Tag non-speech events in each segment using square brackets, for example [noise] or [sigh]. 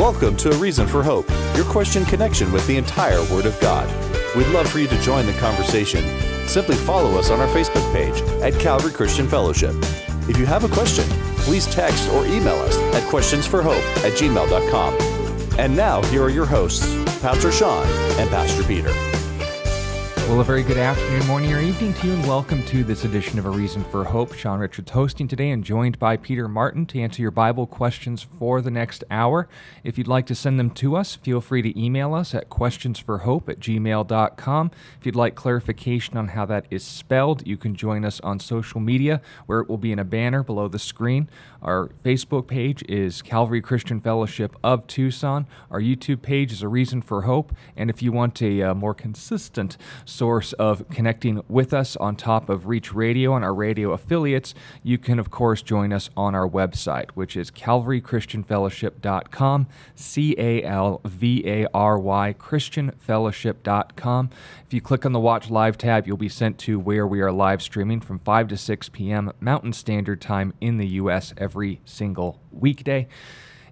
Welcome to A Reason for Hope, your question connection with the entire Word of God. We'd love for you to join the conversation. Simply follow us on our Facebook page at Calvary Christian Fellowship. If you have a question, please text or email us at questionsforhope at gmail.com. And now, here are your hosts, Pastor Sean and Pastor Peter. Well, a very good afternoon, morning, or evening to you, and welcome to this edition of A Reason for Hope. Sean Richards hosting today and joined by Peter Martin to answer your Bible questions for the next hour. If you'd like to send them to us, feel free to email us at questionsforhope at gmail.com. If you'd like clarification on how that is spelled, you can join us on social media, where it will be in a banner below the screen. Our Facebook page is Calvary Christian Fellowship of Tucson. Our YouTube page is A Reason for Hope. And if you want a uh, more consistent source of connecting with us on top of Reach Radio and our radio affiliates, you can, of course, join us on our website, which is calvarychristianfellowship.com, C A L V A R Y, christianfellowship.com. If you click on the Watch Live tab, you'll be sent to where we are live streaming from 5 to 6 p.m. Mountain Standard Time in the U.S. every single weekday.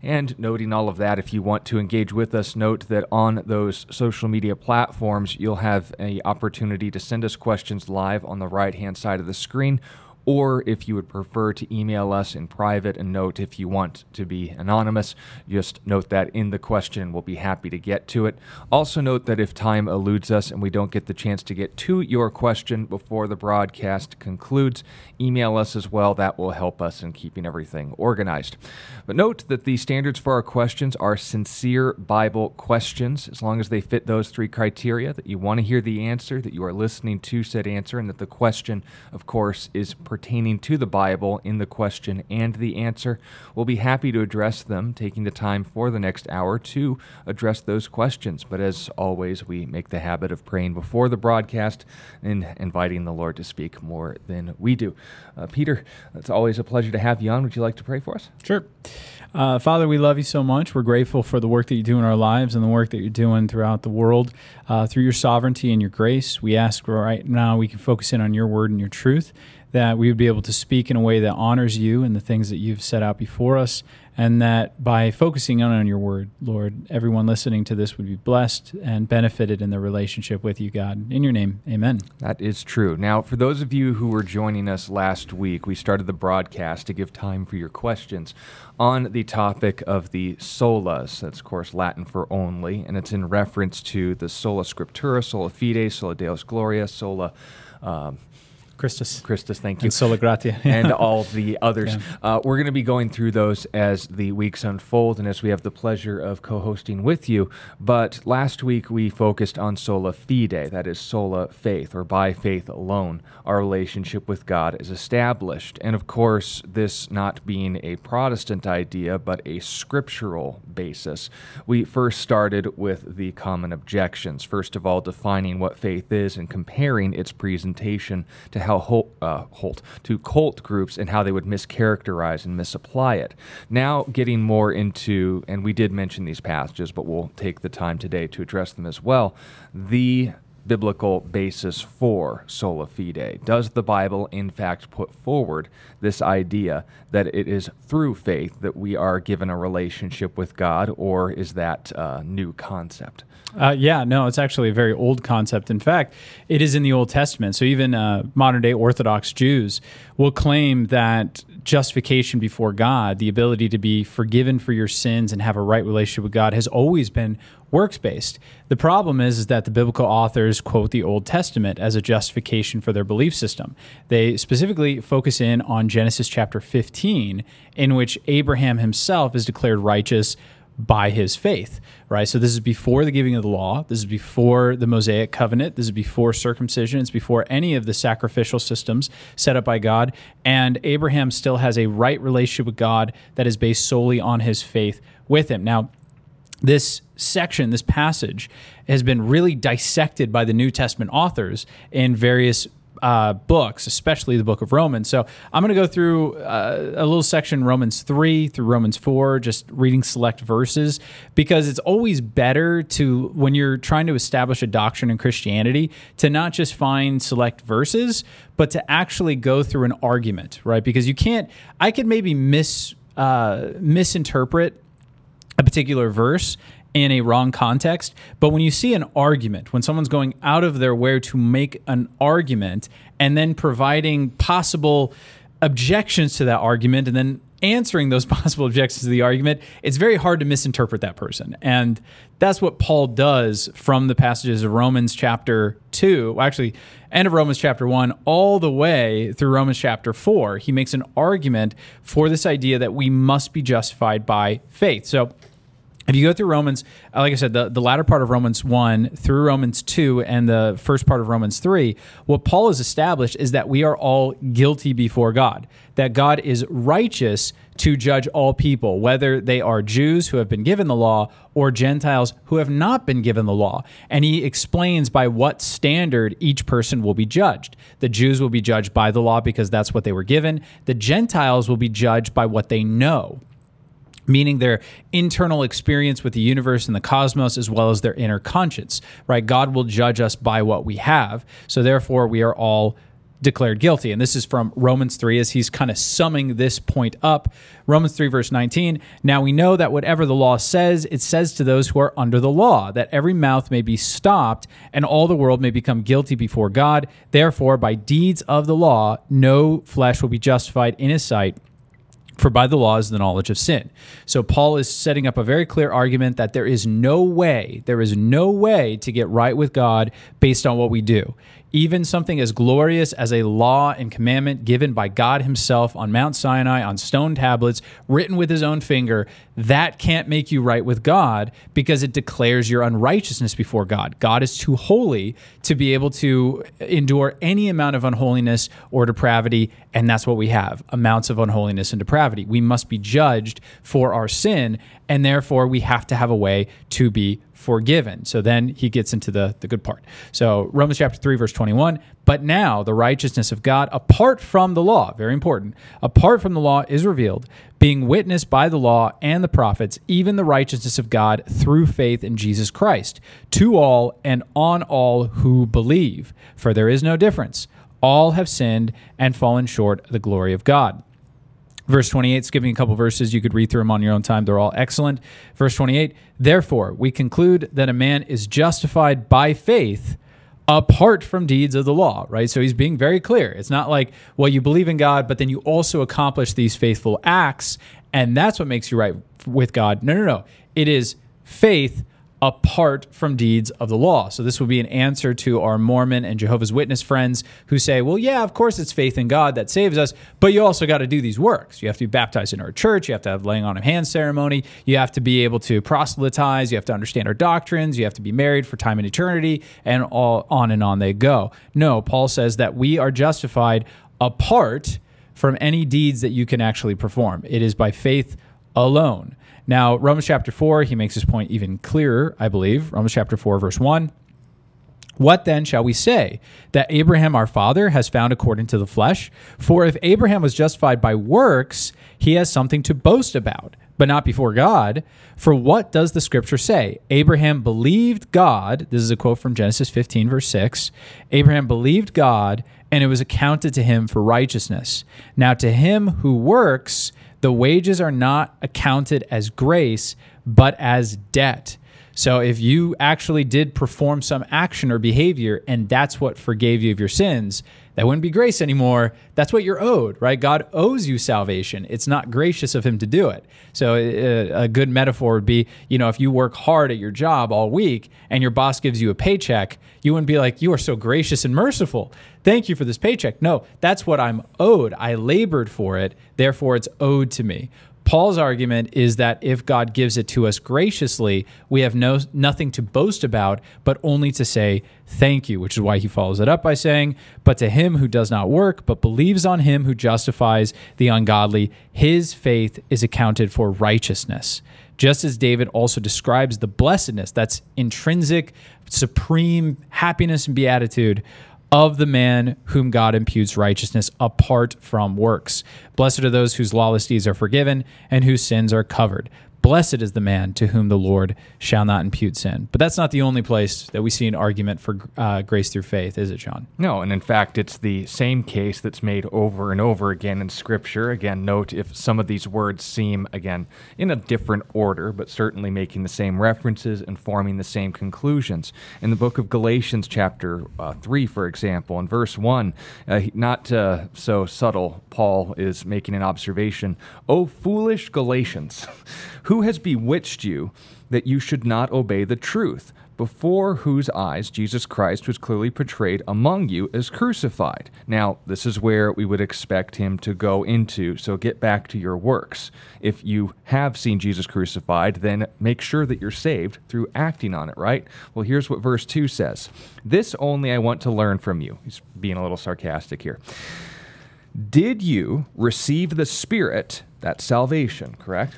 And noting all of that, if you want to engage with us, note that on those social media platforms, you'll have an opportunity to send us questions live on the right hand side of the screen or if you would prefer to email us in private and note if you want to be anonymous, just note that in the question. We'll be happy to get to it. Also, note that if time eludes us and we don't get the chance to get to your question before the broadcast concludes, email us as well. That will help us in keeping everything organized. But note that the standards for our questions are sincere Bible questions, as long as they fit those three criteria that you want to hear the answer, that you are listening to said answer, and that the question, of course, is pertaining to the Bible in the question and the answer. We'll be happy to address them, taking the time for the next hour to address those questions. But as always, we make the habit of praying before the broadcast and inviting the Lord to speak more than we do. Uh, Peter, it's always a pleasure to have you on. Would you like to pray for us? Sure. Uh, Father, we love you so much. We're grateful for the work that you do in our lives and the work that you're doing throughout the world. Uh, through your sovereignty and your grace, we ask right now we can focus in on your word and your truth that we would be able to speak in a way that honors you and the things that you've set out before us, and that by focusing on, your word, Lord, everyone listening to this would be blessed and benefited in their relationship with you, God. In your name, amen. That is true. Now, for those of you who were joining us last week, we started the broadcast to give time for your questions on the topic of the solas. That's, of course, Latin for only, and it's in reference to the sola scriptura, sola fide, sola deus gloria, sola. Um, Christus. Christus, thank you. And Sola Gratia. [laughs] and [laughs] all the others. Yeah. Uh, we're going to be going through those as the weeks unfold and as we have the pleasure of co hosting with you. But last week we focused on sola fide, that is, sola faith, or by faith alone. Our relationship with God is established. And of course, this not being a Protestant idea, but a scriptural basis. We first started with the common objections. First of all, defining what faith is and comparing its presentation to how Holt, uh, Holt to cult groups and how they would mischaracterize and misapply it. Now, getting more into, and we did mention these passages, but we'll take the time today to address them as well. The biblical basis for sola fide? Does the Bible, in fact, put forward this idea that it is through faith that we are given a relationship with God, or is that a new concept? Uh, yeah, no, it's actually a very old concept. In fact, it is in the Old Testament. So even uh, modern day Orthodox Jews will claim that justification before God, the ability to be forgiven for your sins and have a right relationship with God, has always been works based. The problem is, is that the biblical authors quote the Old Testament as a justification for their belief system. They specifically focus in on Genesis chapter 15, in which Abraham himself is declared righteous by his faith, right? So this is before the giving of the law. This is before the Mosaic covenant. This is before circumcision. It's before any of the sacrificial systems set up by God. And Abraham still has a right relationship with God that is based solely on his faith with him. Now, this section, this passage, has been really dissected by the New Testament authors in various uh, books, especially the book of Romans. So I'm going to go through uh, a little section, Romans 3 through Romans 4, just reading select verses, because it's always better to, when you're trying to establish a doctrine in Christianity, to not just find select verses, but to actually go through an argument, right? Because you can't, I could maybe mis, uh, misinterpret a particular verse in a wrong context. But when you see an argument, when someone's going out of their way to make an argument and then providing possible objections to that argument and then answering those [laughs] possible objections to the argument, it's very hard to misinterpret that person. And that's what Paul does from the passages of Romans chapter 2, actually, end of Romans chapter 1, all the way through Romans chapter 4. He makes an argument for this idea that we must be justified by faith. So if you go through Romans, uh, like I said, the, the latter part of Romans 1 through Romans 2 and the first part of Romans 3, what Paul has established is that we are all guilty before God, that God is righteous to judge all people, whether they are Jews who have been given the law or Gentiles who have not been given the law. And he explains by what standard each person will be judged. The Jews will be judged by the law because that's what they were given, the Gentiles will be judged by what they know meaning their internal experience with the universe and the cosmos as well as their inner conscience right? God will judge us by what we have. So therefore we are all declared guilty. And this is from romans 3 as he's kind of summing this point up. Romans 3 verse 19 now we know that whatever the law says it says to those who are under the law that every mouth may be stopped and all the world may become guilty before god. Therefore by deeds of the law no flesh will be justified in his sight for by the law is the knowledge of sin. So Paul is setting up a very clear argument that there is no way, there is no way to get right with God based on what we do even something as glorious as a law and commandment given by God Himself on Mount Sinai on stone tablets, written with His own finger, that can't make you right with God because it declares your unrighteousness before God. God is too holy to be able to endure any amount of unholiness or depravity, and that's what we have amounts of unholiness and depravity. We must be judged for our sin, and therefore we have to have a way to be forgiven. So then he gets into the, the good part. So Romans chapter 3, verse 21. But now the righteousness of God apart from the law, very important, apart from the law is revealed, being witnessed by the law and the prophets, even the righteousness of God through faith in Jesus Christ, to all and on all who believe. For there is no difference. All have sinned and fallen short of the glory of God. Verse 28, skipping a couple verses, you could read through them on your own time. They're all excellent. Verse 28, therefore, we conclude that a man is justified by faith apart from deeds of the law, right? So he's being very clear. It's not like, well, you believe in God, but then you also accomplish these faithful acts, and that's what makes you right with God. No, no, no. It is faith apart from deeds of the law. So this would be an answer to our Mormon and Jehovah's Witness friends who say, well, yeah, of course it's faith in God that saves us, but you also got to do these works. You have to be baptized in our church, you have to have laying on of hands ceremony, you have to be able to proselytize, you have to understand our doctrines, you have to be married for time and eternity, and all on and on they go. No, Paul says that we are justified apart from any deeds that you can actually perform. It is by faith alone. Now, Romans chapter 4, he makes his point even clearer, I believe. Romans chapter 4, verse 1. What then shall we say? That Abraham our father has found according to the flesh? For if Abraham was justified by works, he has something to boast about, but not before God. For what does the scripture say? Abraham believed God. This is a quote from Genesis 15, verse 6. Abraham believed God, and it was accounted to him for righteousness. Now, to him who works, the wages are not accounted as grace, but as debt. So if you actually did perform some action or behavior and that's what forgave you of your sins, that wouldn't be grace anymore. That's what you're owed, right? God owes you salvation. It's not gracious of him to do it. So uh, a good metaphor would be, you know, if you work hard at your job all week and your boss gives you a paycheck, you wouldn't be like, "You are so gracious and merciful. Thank you for this paycheck." No, that's what I'm owed. I labored for it, therefore it's owed to me. Paul's argument is that if God gives it to us graciously, we have no nothing to boast about, but only to say thank you, which is why he follows it up by saying, "But to him who does not work, but believes on him who justifies the ungodly, his faith is accounted for righteousness." Just as David also describes the blessedness that's intrinsic, supreme happiness and beatitude of the man whom God imputes righteousness apart from works. Blessed are those whose lawless deeds are forgiven and whose sins are covered. Blessed is the man to whom the Lord shall not impute sin. But that's not the only place that we see an argument for uh, grace through faith, is it, Sean? No, and in fact, it's the same case that's made over and over again in Scripture. Again, note if some of these words seem, again, in a different order, but certainly making the same references and forming the same conclusions. In the book of Galatians, chapter uh, 3, for example, in verse 1, uh, not uh, so subtle, Paul is making an observation. O foolish Galatians! [laughs] Who has bewitched you that you should not obey the truth? before whose eyes Jesus Christ was clearly portrayed among you as crucified. Now, this is where we would expect him to go into, so get back to your works. If you have seen Jesus crucified, then make sure that you're saved through acting on it, right? Well, here's what verse 2 says This only I want to learn from you. He's being a little sarcastic here. Did you receive the Spirit, that salvation, correct?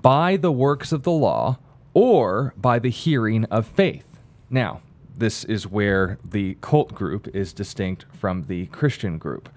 By the works of the law or by the hearing of faith. Now, this is where the cult group is distinct from the Christian group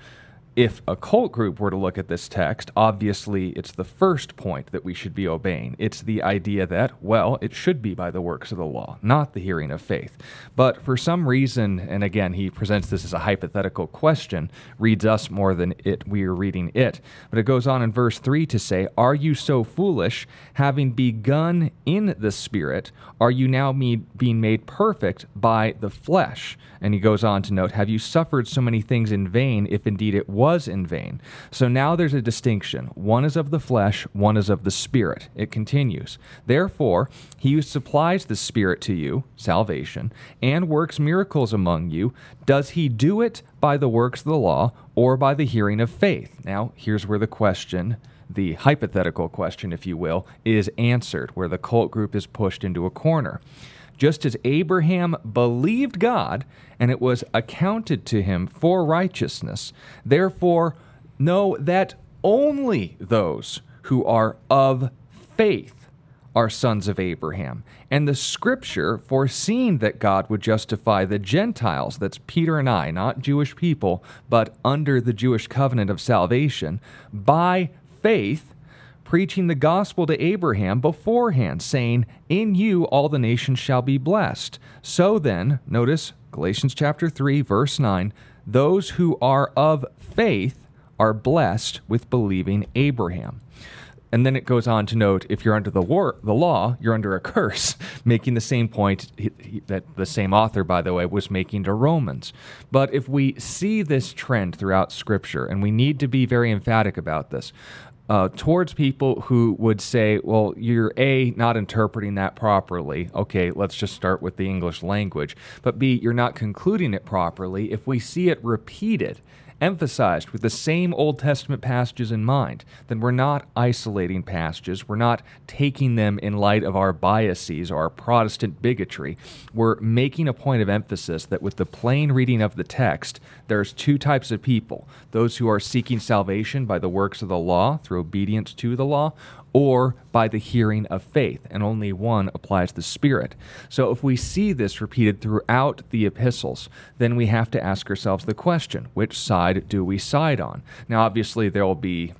if a cult group were to look at this text, obviously it's the first point that we should be obeying. It's the idea that, well, it should be by the works of the law, not the hearing of faith. But for some reason, and again, he presents this as a hypothetical question, reads us more than it we are reading it. But it goes on in verse 3 to say, Are you so foolish, having begun in the Spirit, are you now being made perfect by the flesh? And he goes on to note, Have you suffered so many things in vain, if indeed it was? Was in vain. So now there's a distinction. One is of the flesh, one is of the spirit. It continues. Therefore, he who supplies the spirit to you, salvation, and works miracles among you, does he do it by the works of the law or by the hearing of faith? Now, here's where the question the hypothetical question, if you will, is answered, where the cult group is pushed into a corner just as Abraham believed God and it was accounted to him for righteousness. Therefore, know that only those who are of faith are sons of Abraham. And the scripture, foreseeing that God would justify the Gentiles, that's Peter and I, not Jewish people, but under the Jewish covenant of salvation, by faith, preaching the gospel to Abraham beforehand, saying, In you all the nations shall be blessed. So then, notice Galatians chapter 3, verse 9, those who are of faith are blessed with believing Abraham. And then it goes on to note if you're under the war, the law, you're under a curse, [laughs] making the same point that the same author, by the way, was making to Romans. But if we see this trend throughout Scripture, and we need to be very emphatic about this, uh, towards people who would say, well, you're A, not interpreting that properly. Okay, let's just start with the English language. But B, you're not concluding it properly. If we see it repeated emphasized with the same Old Testament passages in mind, then we're not isolating passages. We're not taking them in light of our biases or our Protestant bigotry. We're making a point of emphasis that with the plain reading of the text, there's two types of people those who are seeking salvation by the works of the law through obedience to the law, or by the hearing of faith, and only one applies the Spirit. So if we see this repeated throughout the epistles, then we have to ask ourselves the question which side do we side on? Now, obviously, there will be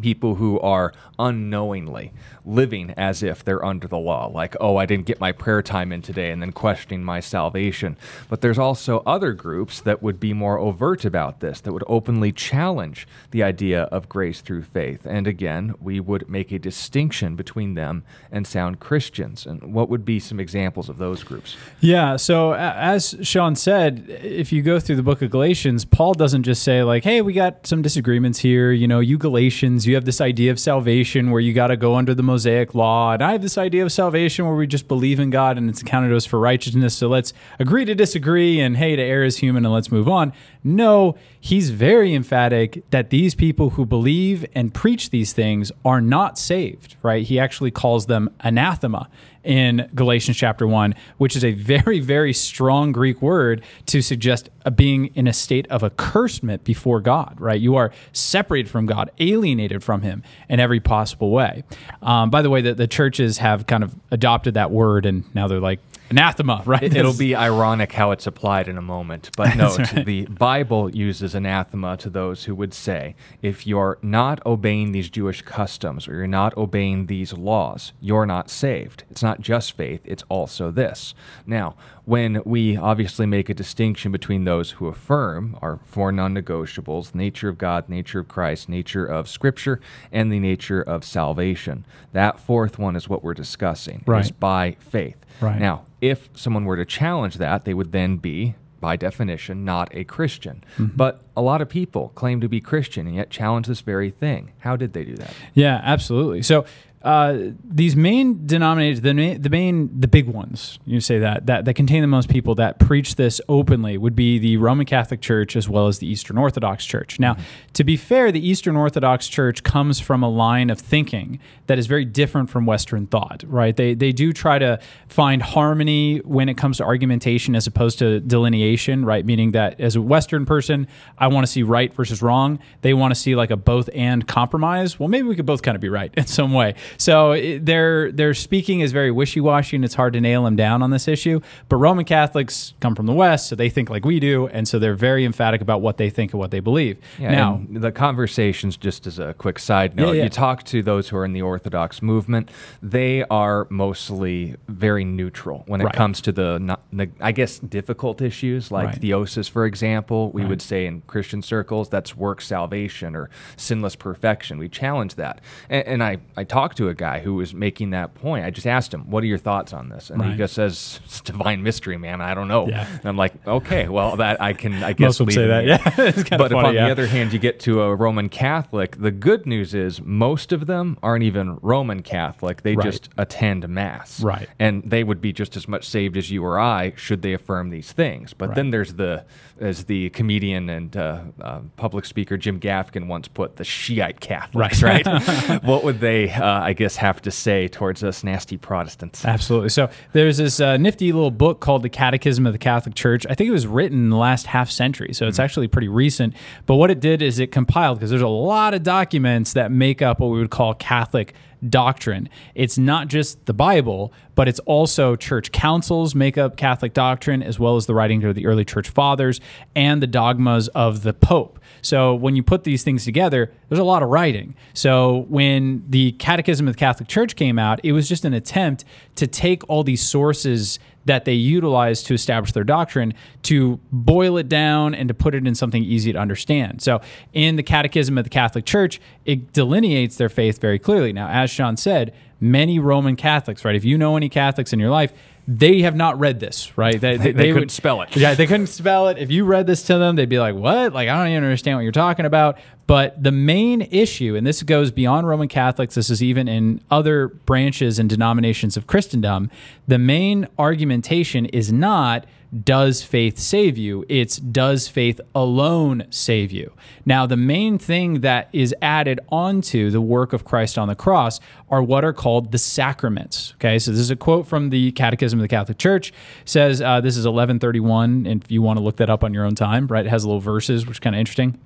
people who are unknowingly living as if they're under the law, like, oh, I didn't get my prayer time in today, and then questioning my salvation. But there's also other groups that would be more overt about this, that would openly challenge the idea of grace through faith. And again, we would make a distinction between them and sound Christians. And what would be some examples of those groups? Yeah, so as Sean said, if you go through the book of Galatians, Paul doesn't just say, like, hey, we got some disagreements here. You know, you Galatians, you have this idea of salvation where you got to go under the Mosaic law. And I have this idea of salvation where we just believe in God and it's accounted to us for righteousness. So let's agree to disagree and hey, to err is human and let's move on. No, he's very emphatic that these people who believe and preach these things are not saved, right? He actually calls them anathema in Galatians chapter 1, which is a very, very strong Greek word to suggest a being in a state of accursement before God, right? You are separated from God, alienated from Him in every possible way. Um, by the way, the, the churches have kind of adopted that word and now they're like, anathema, right? It, will be ironic how it's applied in a moment, but no, right. the Bible uses anathema to those who would say, if you're not obeying these Jewish customs or you're not obeying these laws, you're not saved. It's not just faith, it's also this. Now, when we obviously make a distinction between those who affirm our four non negotiables nature of God, nature of Christ, nature of Scripture, and the nature of salvation. That fourth one is what we're discussing, right. is by faith. Right. Now, if someone were to challenge that, they would then be, by definition, not a Christian. Mm-hmm. But a lot of people claim to be Christian and yet challenge this very thing. How did they do that? Yeah, absolutely. So uh, these main denominators, the main, the main, the big ones, you say that, that that contain the most people that preach this openly would be the Roman Catholic Church as well as the Eastern Orthodox Church. Now, mm-hmm. to be fair, the Eastern Orthodox Church comes from a line of thinking that is very different from Western thought, right? They they do try to find harmony when it comes to argumentation as opposed to delineation, right? Meaning that as a Western person, I want to see right versus wrong. They want to see like a both and compromise. Well, maybe we could both kind of be right [laughs] in some way. So it, their their speaking is very wishy washy, and it's hard to nail them down on this issue. But Roman Catholics come from the West, so they think like we do, and so they're very emphatic about what they think and what they believe. Yeah, now, the conversations, just as a quick side note, yeah, yeah. you talk to those who are in the Orthodox movement, they are mostly very neutral when it right. comes to the, I guess, difficult issues like right. theosis, for example. We right. would say in Christian circles that's work salvation or sinless perfection. We challenge that, and, and I I talk to a guy who was making that point. I just asked him, "What are your thoughts on this?" And right. he just says, "It's divine mystery, man. I don't know." Yeah. And I'm like, "Okay, well, that I can, I guess." Most would say that, yeah. [laughs] but funny, if on yeah. the other hand you get to a Roman Catholic, the good news is most of them aren't even Roman Catholic. They right. just attend mass, right? And they would be just as much saved as you or I should they affirm these things. But right. then there's the, as the comedian and uh, uh, public speaker Jim Gaffigan once put, the Shiite Catholics, right? right? [laughs] what would they, uh, I guess, have to say towards us nasty Protestants? Absolutely. So there's this uh, nifty little book called the Catechism of the Catholic Church. I think it was written in the last half century, so it's mm-hmm. actually pretty recent. But what it did is it compiled because there's a lot of documents that make up what we would call Catholic doctrine. It's not just the Bible, but it's also church councils make up Catholic doctrine, as well as the writings of the early church fathers and the dogmas of the Pope. So when you put these things together, there's a lot of writing. So when the Catechism of the Catholic Church came out, it was just an attempt to take all these sources that they utilize to establish their doctrine to boil it down and to put it in something easy to understand. So, in the Catechism of the Catholic Church, it delineates their faith very clearly. Now, as Sean said, many Roman Catholics, right? If you know any Catholics in your life, they have not read this, right? They, they, they, they couldn't would, spell it. Yeah, they couldn't spell it. If you read this to them, they'd be like, "What? Like, I don't even understand what you're talking about." But the main issue, and this goes beyond Roman Catholics, this is even in other branches and denominations of Christendom, the main argumentation is not does faith save you? It's does faith alone save you? Now, the main thing that is added onto the work of Christ on the cross are what are called the sacraments. Okay, so this is a quote from the Catechism of the Catholic Church. It says uh, this is 1131, and if you want to look that up on your own time, right? It has little verses, which is kind of interesting.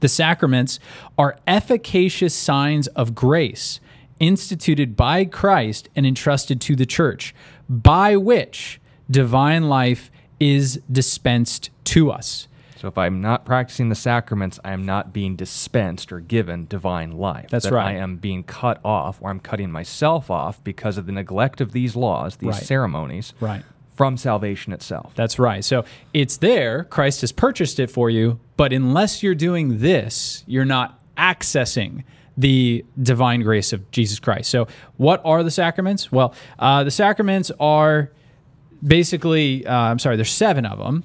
The sacraments are efficacious signs of grace instituted by Christ and entrusted to the church, by which divine life is dispensed to us. So if I'm not practicing the sacraments, I am not being dispensed or given divine life. That's that right. I am being cut off or I'm cutting myself off because of the neglect of these laws, these right. ceremonies. Right. From salvation itself. That's right. So it's there. Christ has purchased it for you. But unless you're doing this, you're not accessing the divine grace of Jesus Christ. So, what are the sacraments? Well, uh, the sacraments are basically, uh, I'm sorry, there's seven of them.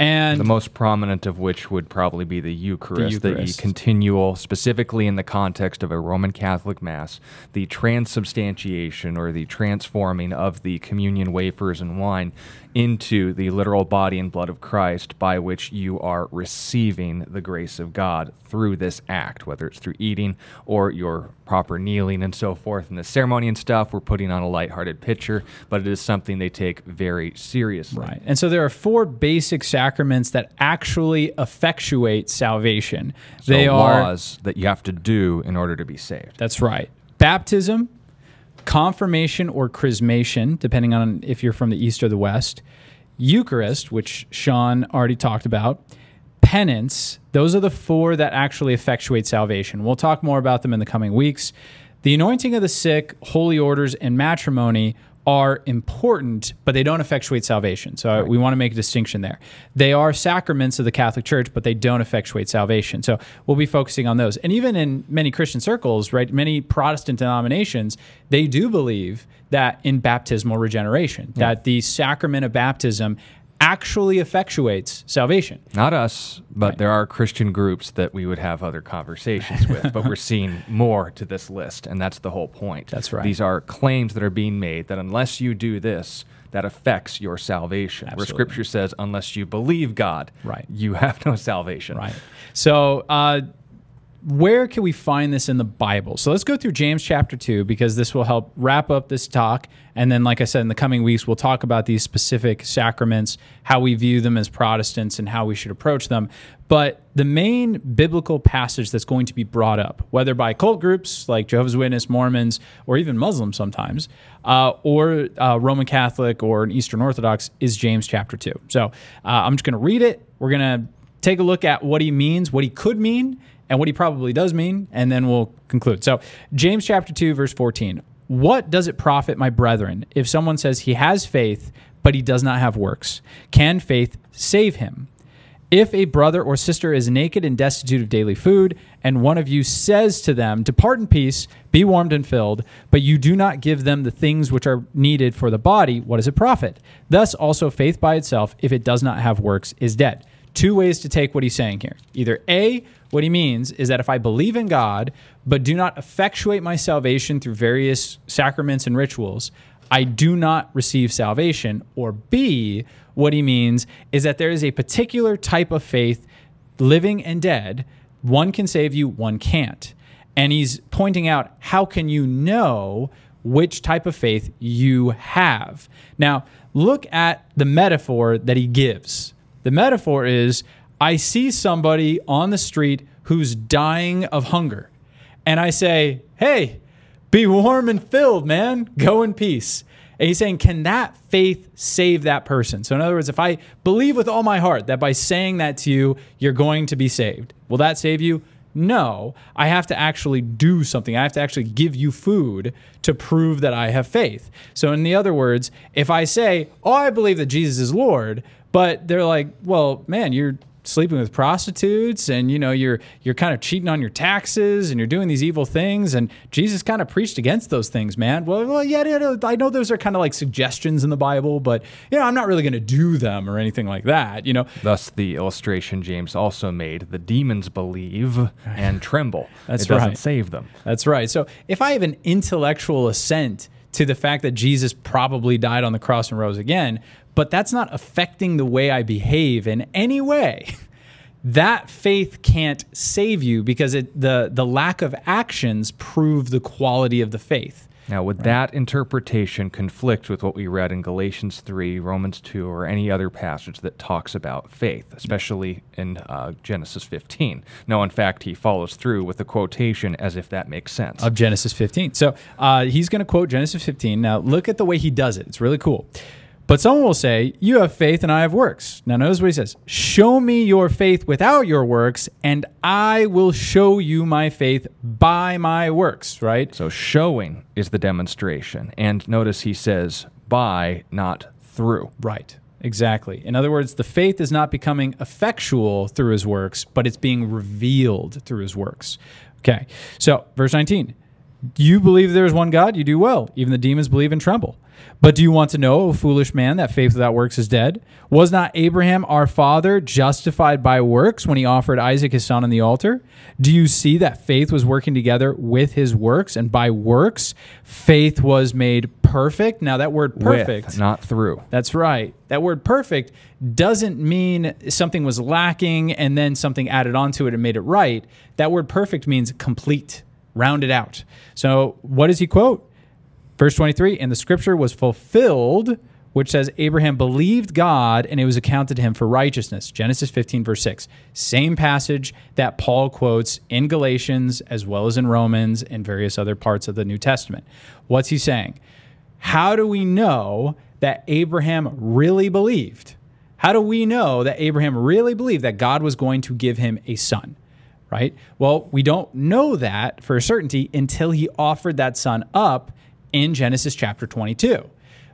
And the most prominent of which would probably be the Eucharist, the, Eucharist. the continual, specifically in the context of a Roman Catholic Mass, the transubstantiation or the transforming of the communion wafers and wine into the literal body and blood of Christ by which you are receiving the grace of God through this act, whether it's through eating or your proper kneeling and so forth. And the ceremony and stuff, we're putting on a lighthearted picture, but it is something they take very seriously. Right. And so there are four basic sacraments that actually effectuate salvation. So they laws are, that you have to do in order to be saved. That's right. Baptism, confirmation or chrismation, depending on if you're from the east or the west, Eucharist, which Sean already talked about, penance. Those are the four that actually effectuate salvation. We'll talk more about them in the coming weeks. The anointing of the sick, holy orders, and matrimony are important, but they don't effectuate salvation. So right. we want to make a distinction there. They are sacraments of the Catholic Church, but they don't effectuate salvation. So we'll be focusing on those. And even in many Christian circles, right, many Protestant denominations, they do believe that in baptismal regeneration, yeah. that the sacrament of baptism actually effectuates salvation. Not us, but right. there are Christian groups that we would have other conversations with, but we're seeing more to this list, and that's the whole point. That's right. These are claims that are being made that unless you do this, that affects your salvation. Absolutely. Where Scripture says, unless you believe God, right. you have no salvation. Right. So, uh, where can we find this in the Bible? So let's go through James chapter 2 because this will help wrap up this talk. And then, like I said, in the coming weeks, we'll talk about these specific sacraments, how we view them as Protestants, and how we should approach them. But the main biblical passage that's going to be brought up, whether by cult groups like Jehovah's Witness, Mormons, or even Muslims sometimes, uh, or uh, Roman Catholic or an Eastern Orthodox, is James chapter 2. So uh, I'm just going to read it. We're going to take a look at what he means, what he could mean, and what he probably does mean, and then we'll conclude. So, James chapter 2, verse 14. What does it profit, my brethren, if someone says he has faith, but he does not have works? Can faith save him? If a brother or sister is naked and destitute of daily food, and one of you says to them, Depart in peace, be warmed and filled, but you do not give them the things which are needed for the body, what does it profit? Thus also faith by itself, if it does not have works, is dead. Two ways to take what he's saying here. Either A, what he means is that if I believe in God, but do not effectuate my salvation through various sacraments and rituals, I do not receive salvation. Or B, what he means is that there is a particular type of faith, living and dead. One can save you, one can't. And he's pointing out how can you know which type of faith you have? Now, look at the metaphor that he gives. The metaphor is I see somebody on the street who's dying of hunger. And I say, hey, be warm and filled, man. Go in peace. And he's saying, can that faith save that person? So, in other words, if I believe with all my heart that by saying that to you, you're going to be saved, will that save you? No, I have to actually do something. I have to actually give you food to prove that I have faith. So, in the other words, if I say, Oh, I believe that Jesus is Lord, but they're like, Well, man, you're sleeping with prostitutes and you know you're you're kind of cheating on your taxes and you're doing these evil things. And Jesus kind of preached against those things man. Well, well yeah, yeah I know those are kind of like suggestions in the Bible but you know I'm not really going to do them or anything like that you know? Thus the illustration James also made the demons believe and [laughs] tremble. That's it doesn't save them. That's right. So if I have an intellectual assent to the fact that Jesus probably died on the cross and rose again but that's not affecting the way I behave in any way. [laughs] that faith can't save you because it, the the lack of actions prove the quality of the faith. Now, would right. that interpretation conflict with what we read in Galatians 3, Romans 2, or any other passage that talks about faith, especially in uh, Genesis 15? No, in fact, he follows through with the quotation as if that makes sense. Of Genesis 15. So uh, he's going to quote Genesis 15. Now, look at the way he does it. It's really cool. But someone will say, You have faith and I have works. Now, notice what he says Show me your faith without your works, and I will show you my faith by my works, right? So, showing is the demonstration. And notice he says, by, not through. Right. Exactly. In other words, the faith is not becoming effectual through his works, but it's being revealed through his works. Okay. So, verse 19. You believe there is one God, you do well. Even the demons believe and tremble. But do you want to know, O foolish man, that faith without works is dead? Was not Abraham our father justified by works when he offered Isaac his son on the altar? Do you see that faith was working together with his works, and by works, faith was made perfect? Now, that word perfect, with, not through. That's right. That word perfect doesn't mean something was lacking and then something added onto it and made it right. That word perfect means complete, rounded out. So, what does he quote? Verse 23 And the scripture was fulfilled, which says Abraham believed God and it was accounted to him for righteousness. Genesis 15, verse 6. Same passage that Paul quotes in Galatians as well as in Romans and various other parts of the New Testament. What's he saying? How do we know that Abraham really believed? How do we know that Abraham really believed that God was going to give him a son? Right? Well, we don't know that for a certainty until he offered that son up in Genesis chapter 22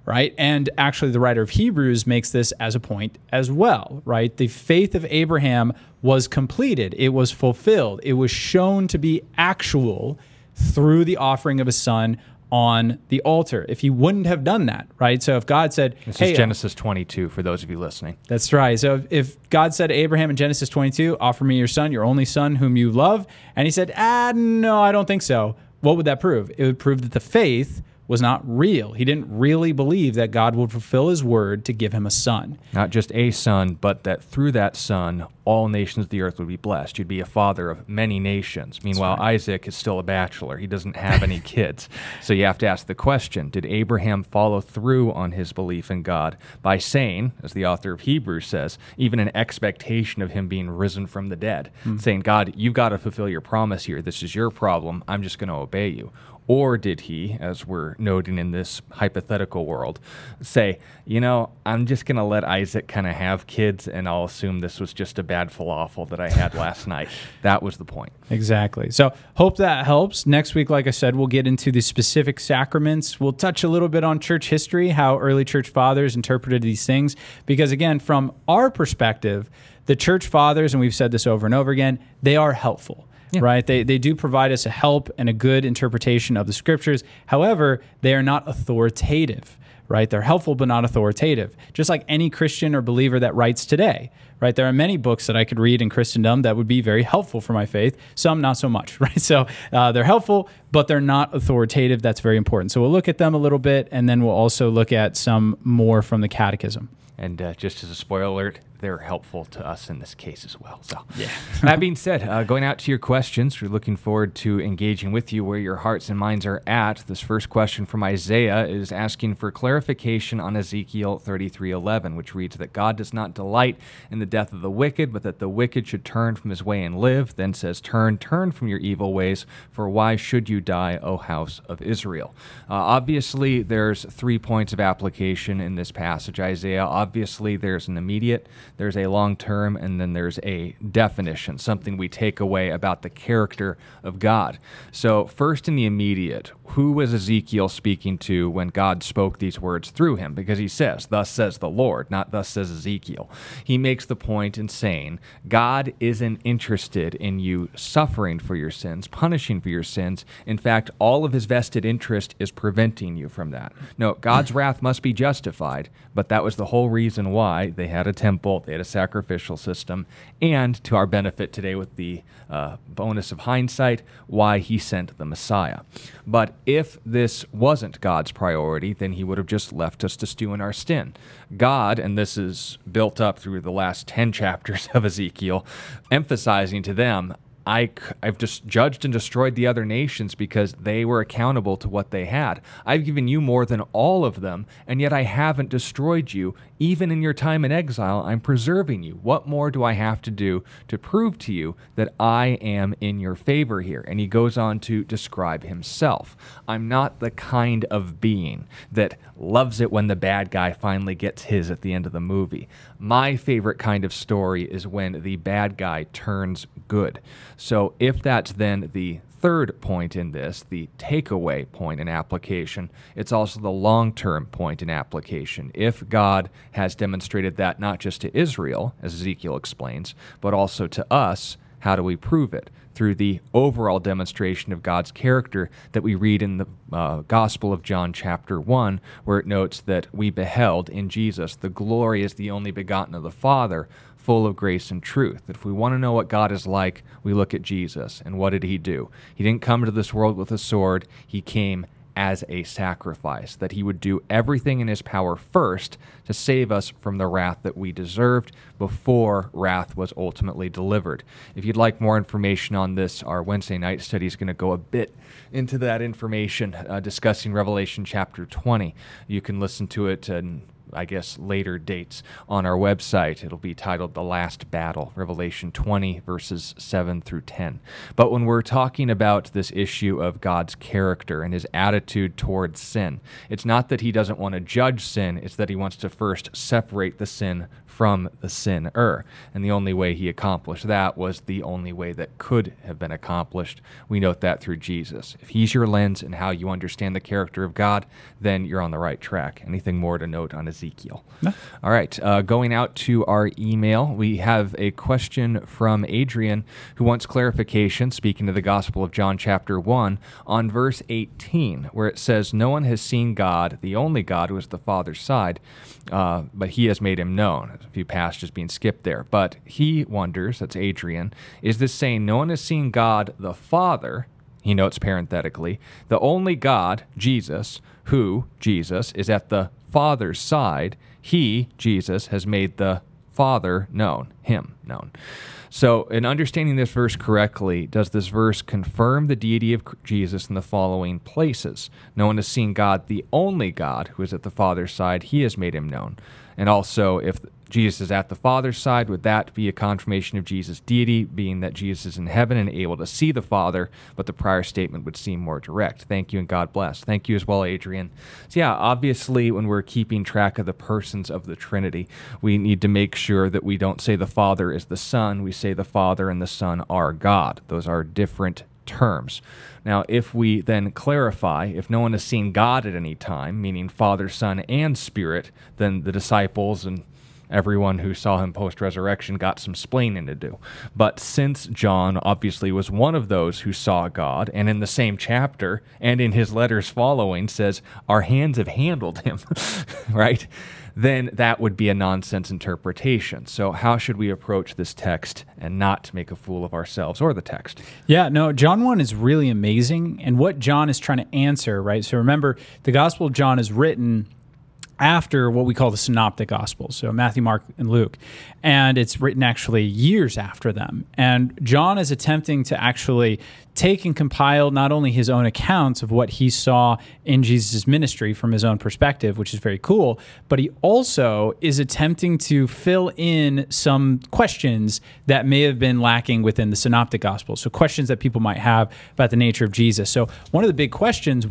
right? And actually, the writer of Hebrews makes this as a point as well, right? The faith of Abraham was completed, it was fulfilled, it was shown to be actual through the offering of a son on the altar. If he wouldn't have done that, right? So if God said, This hey, is Genesis 22 for those of you listening. that's right. So if, if God said to Abraham in Genesis 22, offer me your son, your only son whom you love, and he said, ah, no, I don't think so, what would that prove? It would prove that the faith was not real. He didn't really believe that God would fulfill his word to give him a son. Not just a son, but that through that son, all nations of the earth would be blessed. You'd be a father of many nations. Meanwhile, Isaac is still a bachelor. He doesn't have any [laughs] kids. So you have to ask the question Did Abraham follow through on his belief in God by saying, as the author of Hebrews says, even an expectation of him being risen from the dead, hmm. saying, God, you've got to fulfill your promise here. This is your problem. I'm just going to obey you. Or did he, as we're noting in this hypothetical world, say, you know, I'm just going to let Isaac kind of have kids and I'll assume this was just a bad falafel that I had last [laughs] night? That was the point. Exactly. So, hope that helps. Next week, like I said, we'll get into the specific sacraments. We'll touch a little bit on church history, how early church fathers interpreted these things. Because, again, from our perspective, the church fathers, and we've said this over and over again, they are helpful. Right? They, they do provide us a help and a good interpretation of the scriptures. However, they are not authoritative right? They're helpful but not authoritative. Just like any Christian or believer that writes today, right? There are many books that I could read in Christendom that would be very helpful for my faith. Some not so much, [laughs] right? So uh, they're helpful, but they're not authoritative. That's very important. So we'll look at them a little bit, and then we'll also look at some more from the Catechism. And uh, just as a spoiler alert, they're helpful to us in this case as well. So, yeah. [laughs] that being said, uh, going out to your questions, we're looking forward to engaging with you where your hearts and minds are at. This first question from Isaiah is asking for clarification on Ezekiel 33:11, which reads that God does not delight in the death of the wicked, but that the wicked should turn from his way and live. Then says, "Turn, turn from your evil ways, for why should you die, O house of Israel?" Uh, obviously, there's three points of application in this passage, Isaiah. Obviously, there's an immediate there's a long term, and then there's a definition, something we take away about the character of God. So, first in the immediate, who was Ezekiel speaking to when God spoke these words through him? Because he says, Thus says the Lord, not thus says Ezekiel. He makes the point in saying, God isn't interested in you suffering for your sins, punishing for your sins. In fact, all of his vested interest is preventing you from that. No, God's [laughs] wrath must be justified, but that was the whole reason why they had a temple, they had a sacrificial system, and to our benefit today with the uh, bonus of hindsight, why he sent the Messiah. But if this wasn't God's priority, then he would have just left us to stew in our sin. God, and this is built up through the last 10 [laughs] chapters of Ezekiel, emphasizing to them, I, have just judged and destroyed the other nations because they were accountable to what they had. I've given you more than all of them, and yet I haven't destroyed you. Even in your time in exile, I'm preserving you. What more do I have to do to prove to you that I am in your favor here? And he goes on to describe himself. I'm not the kind of being that loves it when the bad guy finally gets his at the end of the movie. My favorite kind of story is when the bad guy turns good. So, if that's then the third point in this, the takeaway point in application, it's also the long term point in application. If God has demonstrated that not just to Israel, as Ezekiel explains, but also to us, how do we prove it? Through the overall demonstration of God's character that we read in the uh, Gospel of John, chapter 1, where it notes that we beheld in Jesus the glory as the only begotten of the Father, full of grace and truth. That if we want to know what God is like, we look at Jesus. And what did he do? He didn't come to this world with a sword, he came as a sacrifice, that he would do everything in his power first to save us from the wrath that we deserved before wrath was ultimately delivered. If you'd like more information on this, our Wednesday night study is going to go a bit into that information, uh, discussing Revelation chapter 20. You can listen to it in I guess, later dates on our website. It'll be titled The Last Battle, Revelation 20, verses 7 through 10. But when we're talking about this issue of God's character and his attitude towards sin, it's not that he doesn't want to judge sin, it's that he wants to first separate the sin from the sinner. And the only way he accomplished that was the only way that could have been accomplished. We note that through Jesus. If he's your lens and how you understand the character of God, then you're on the right track. Anything more to note on Ezekiel? No. All right. Uh, going out to our email, we have a question from Adrian who wants clarification, speaking to the Gospel of John, chapter 1, on verse 18, where it says, No one has seen God, the only God who is the Father's side, uh, but he has made him known a few passages being skipped there. But he wonders, that's Adrian, is this saying no one has seen God the Father? He notes parenthetically, the only God, Jesus, who, Jesus, is at the Father's side, he, Jesus, has made the Father known, him known. So, in understanding this verse correctly, does this verse confirm the deity of Jesus in the following places? No one has seen God, the only God who is at the Father's side, he has made him known. And also, if Jesus is at the Father's side, would that be a confirmation of Jesus' deity, being that Jesus is in heaven and able to see the Father? But the prior statement would seem more direct. Thank you and God bless. Thank you as well, Adrian. So, yeah, obviously, when we're keeping track of the persons of the Trinity, we need to make sure that we don't say the Father is the Son, we say the Father and the Son are God. Those are different terms. Now, if we then clarify, if no one has seen God at any time, meaning Father, Son, and Spirit, then the disciples and everyone who saw him post resurrection got some splaining to do. But since John obviously was one of those who saw God, and in the same chapter and in his letters following says, Our hands have handled him, [laughs] right? Then that would be a nonsense interpretation. So, how should we approach this text and not make a fool of ourselves or the text? Yeah, no, John 1 is really amazing. And what John is trying to answer, right? So, remember, the Gospel of John is written after what we call the synoptic gospels so matthew mark and luke. And it's written actually years after them. And john is attempting to actually take and compile not only his own accounts of what he saw in jesus' ministry from his own perspective which is very cool but he also is attempting to fill in some questions that may have been lacking within the synoptic gospels. So questions that people might have about the nature of jesus. So one of the big questions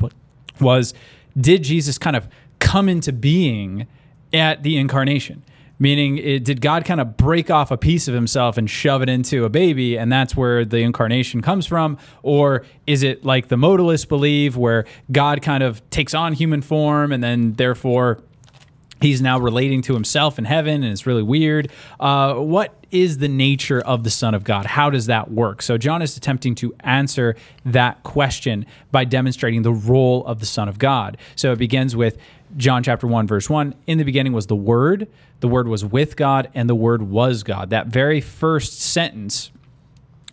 was did jesus kind of come into being at the incarnation. Meaning it, did god kind of break off a piece of himself and shove it into a baby and that's where the incarnation comes from? Or is it like the modalists believe where god kind of takes on human form and then therefore he's now relating to himself in heaven and it's really weird? Uh, what is the nature of the son of god? How does that work? So john is attempting to answer that question by demonstrating the role of the son of god. So it begins with John chapter 1, verse 1 In the beginning was the Word, the Word was with God, and the Word was God. That very first sentence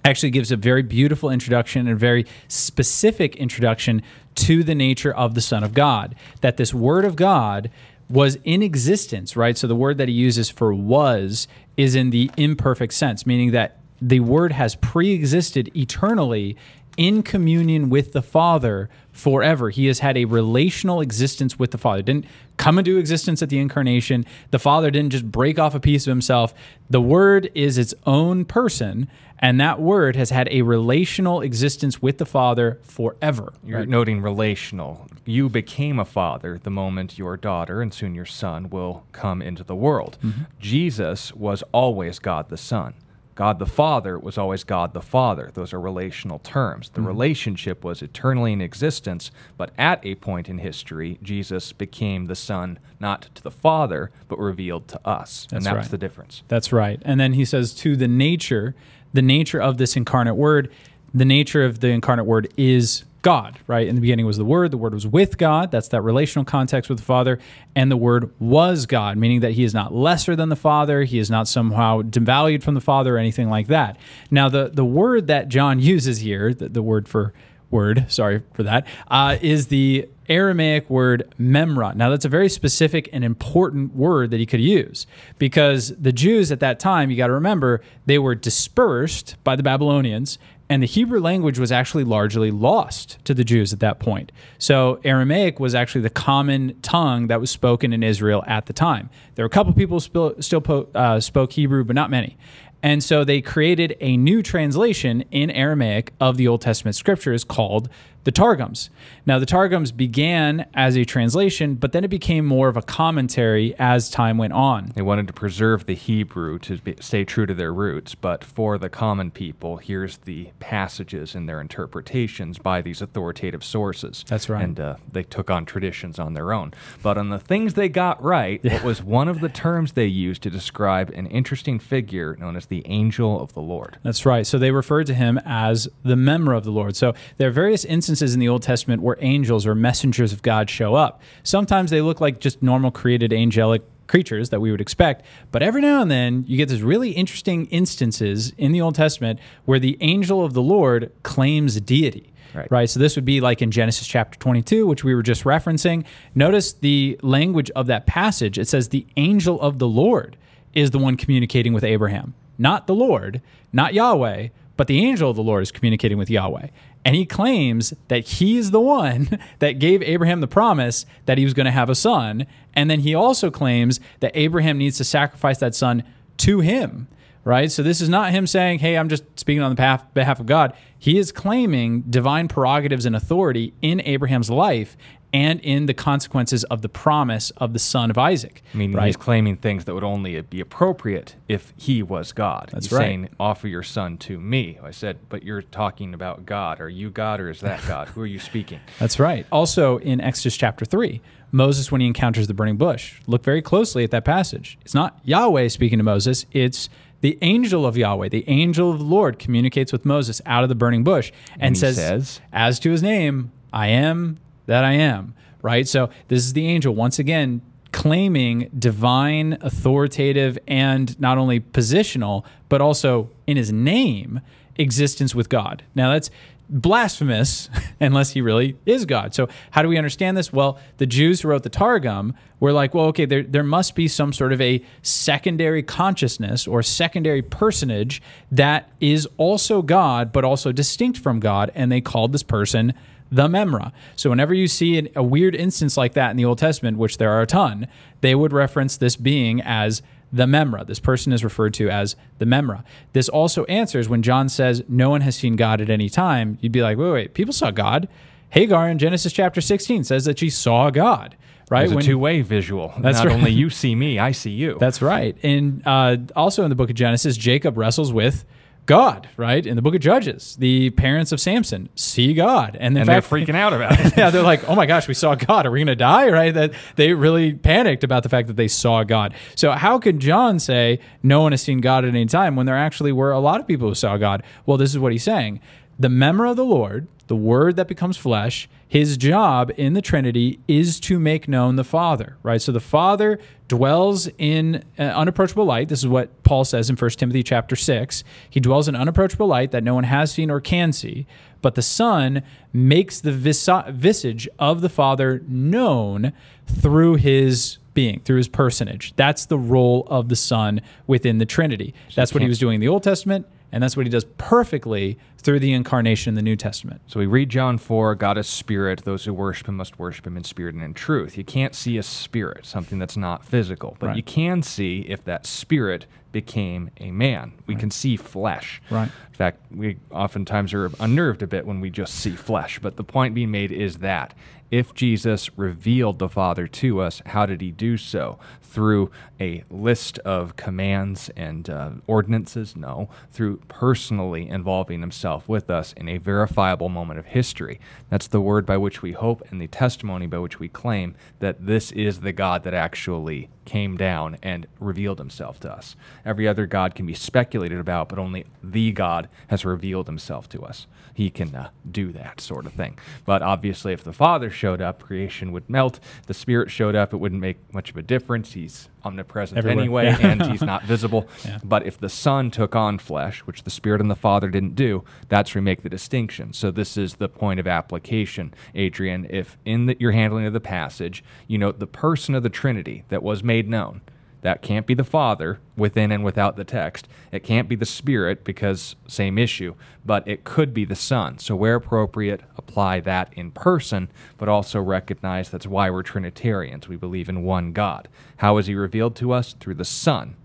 actually gives a very beautiful introduction and a very specific introduction to the nature of the Son of God. That this Word of God was in existence, right? So the word that he uses for was is in the imperfect sense, meaning that the word has pre existed eternally in communion with the Father forever. He has had a relational existence with the Father. Didn't come into existence at the incarnation. The Father didn't just break off a piece of himself. The Word is its own person, and that Word has had a relational existence with the Father forever. You're right? noting relational. You became a father the moment your daughter and soon your son will come into the world. Mm-hmm. Jesus was always God the Son. God the Father was always God the Father. Those are relational terms. The mm-hmm. relationship was eternally in existence, but at a point in history, Jesus became the Son, not to the Father, but revealed to us. That's and that's right. the difference. That's right. And then he says, to the nature, the nature of this incarnate word, the nature of the incarnate word is God, right? In the beginning was the Word, the Word was with God. That's that relational context with the Father. And the Word was God, meaning that He is not lesser than the Father. He is not somehow devalued from the Father or anything like that. Now, the, the word that John uses here, the, the word for word, sorry for that, uh, is the Aramaic word memra. Now, that's a very specific and important word that he could use because the Jews at that time, you got to remember, they were dispersed by the Babylonians And the Hebrew language was actually largely lost to the Jews at that point. So Aramaic was actually the common tongue that was spoken in Israel at the time. There were a couple people still, still po- uh, spoke Hebrew, but not many. And so they created a new translation in Aramaic of the Old Testament scriptures called the Targums. Now, the Targums began as a translation, but then it became more of a commentary as time went on. They wanted to preserve the Hebrew to be, stay true to their roots, but for the common people, here's the passages and their interpretations by these authoritative sources. That's right. And uh, they took on traditions on their own. But on the things they got right, it was one of the terms they used to describe an interesting figure known as the angel of the Lord. That's right. So they referred to him as the Memra of the Lord. So there are various instances in the Old Testament where angels or messengers of God show up. Sometimes they look like just normal created angelic creatures that we would expect. But every now and then, you get these really interesting instances in the Old Testament where the angel of the Lord claims deity. Right. right. So this would be like in Genesis chapter 22, which we were just referencing. Notice the language of that passage. It says, The angel of the Lord is the one communicating with Abraham, not the Lord, not Yahweh, but the angel of the Lord is communicating with Yahweh. And he claims that he's the one [laughs] that gave Abraham the promise that he was going to have a son. And then he also claims that Abraham needs to sacrifice that son to him, right? So this is not him saying, hey, I'm just speaking on the behalf of God. He is claiming divine prerogatives and authority in Abraham's life and in the consequences of the promise of the son of Isaac. I mean, right? he's claiming things that would only be appropriate if he was God. That's he's right. saying, offer your son to me. I said, but you're talking about God. Are you God or is that [laughs] God? Who are you speaking? That's right. Also in Exodus chapter 3, Moses, when he encounters the burning bush, look very closely at that passage. It's not Yahweh speaking to Moses, it's the angel of Yahweh, the angel of the Lord, communicates with Moses out of the burning bush and, And says, says? As to his name, I am that I am. Right? So this is the angel once again claiming divine, authoritative, and not only positional, but also in his name, existence with God. Now that's blasphemous [laughs] unless he really is God. So how do we understand this? Well, the Jews who wrote the Targum were like, well, okay, there, there must be some sort of a secondary consciousness or secondary personage that is also God, but also distinct from God. And they called this person the Memra. So whenever you see an, a weird instance like that in the Old Testament, which there are a ton, they would reference this being as the Memra. This person is referred to as the Memra. This also answers when John says, No one has seen God at any time. You'd be like, Wait, wait, people saw God. Hagar in Genesis chapter 16 says that she saw God, right? It's a When- two-way visual. [laughs] That's Not right. only you see me, I see you. That's right. And uh, also in the book of Genesis, Jacob wrestles with God, right? In the book of Judges, the parents of Samson see God. And in and fact, they're freaking out about [laughs] it. yeah, they're like, "Oh my gosh, we saw God. Are we going to die?" Right? That they really panicked about the fact that they saw God. So how could John say no one has seen God at any time when there actually were a lot of people who saw God? Well, this is what he's saying: the Memra of the Lord, the Word that becomes flesh, his job in the Trinity is to make known the Father. Right? So the Father dwells in unapproachable light. This is what Paul says in 1 Timothy chapter 6. He dwells in unapproachable light that no one has seen or can see, but the Son makes the vis- visage of the Father known through his being, through his personage. That's the role of the Son within the Trinity. That's what he was doing in the Old Testament, and that's what he does perfectly through the incarnation in the New Testament. So we read John 4, God is spirit. Those who worship him must worship him in spirit and in truth. You can't see a spirit, something that's not physical, but Right. you can see if that spirit became a man. We can see flesh. Right. In fact, we oftentimes are unnerved a bit when we just see flesh. But the point being made is that if Jesus revealed the Father to us, how did he do so? Through a list of commands and uh, ordinances? No. Through personally involving himself with us in a verifiable moment of history. That's the word by which we hope and the testimony by which we claim that this is the God that actually came down and revealed himself to us. Every other God can be speculated about, but only the God has revealed himself to us. He can uh, do that sort of thing. But obviously, if the Father showed up, creation would melt. If the Spirit showed up, it wouldn't make much of a difference. He's omnipresent Everywhere. anyway, Yeah. and he's not visible. [laughs] But if the Son took on flesh, which the Spirit and the Father didn't do, that's where we make the distinction. So this is the point of application, Adrian. If in the, your handling of the passage, you note the person of the Trinity that was made known, That can't be the Father within and without the text. It can't be the Spirit because same issue, but it could be the Son. So, where appropriate, apply that in person, but also recognize that's why we're Trinitarians. We believe in one God. How is He revealed to us? Through the Son,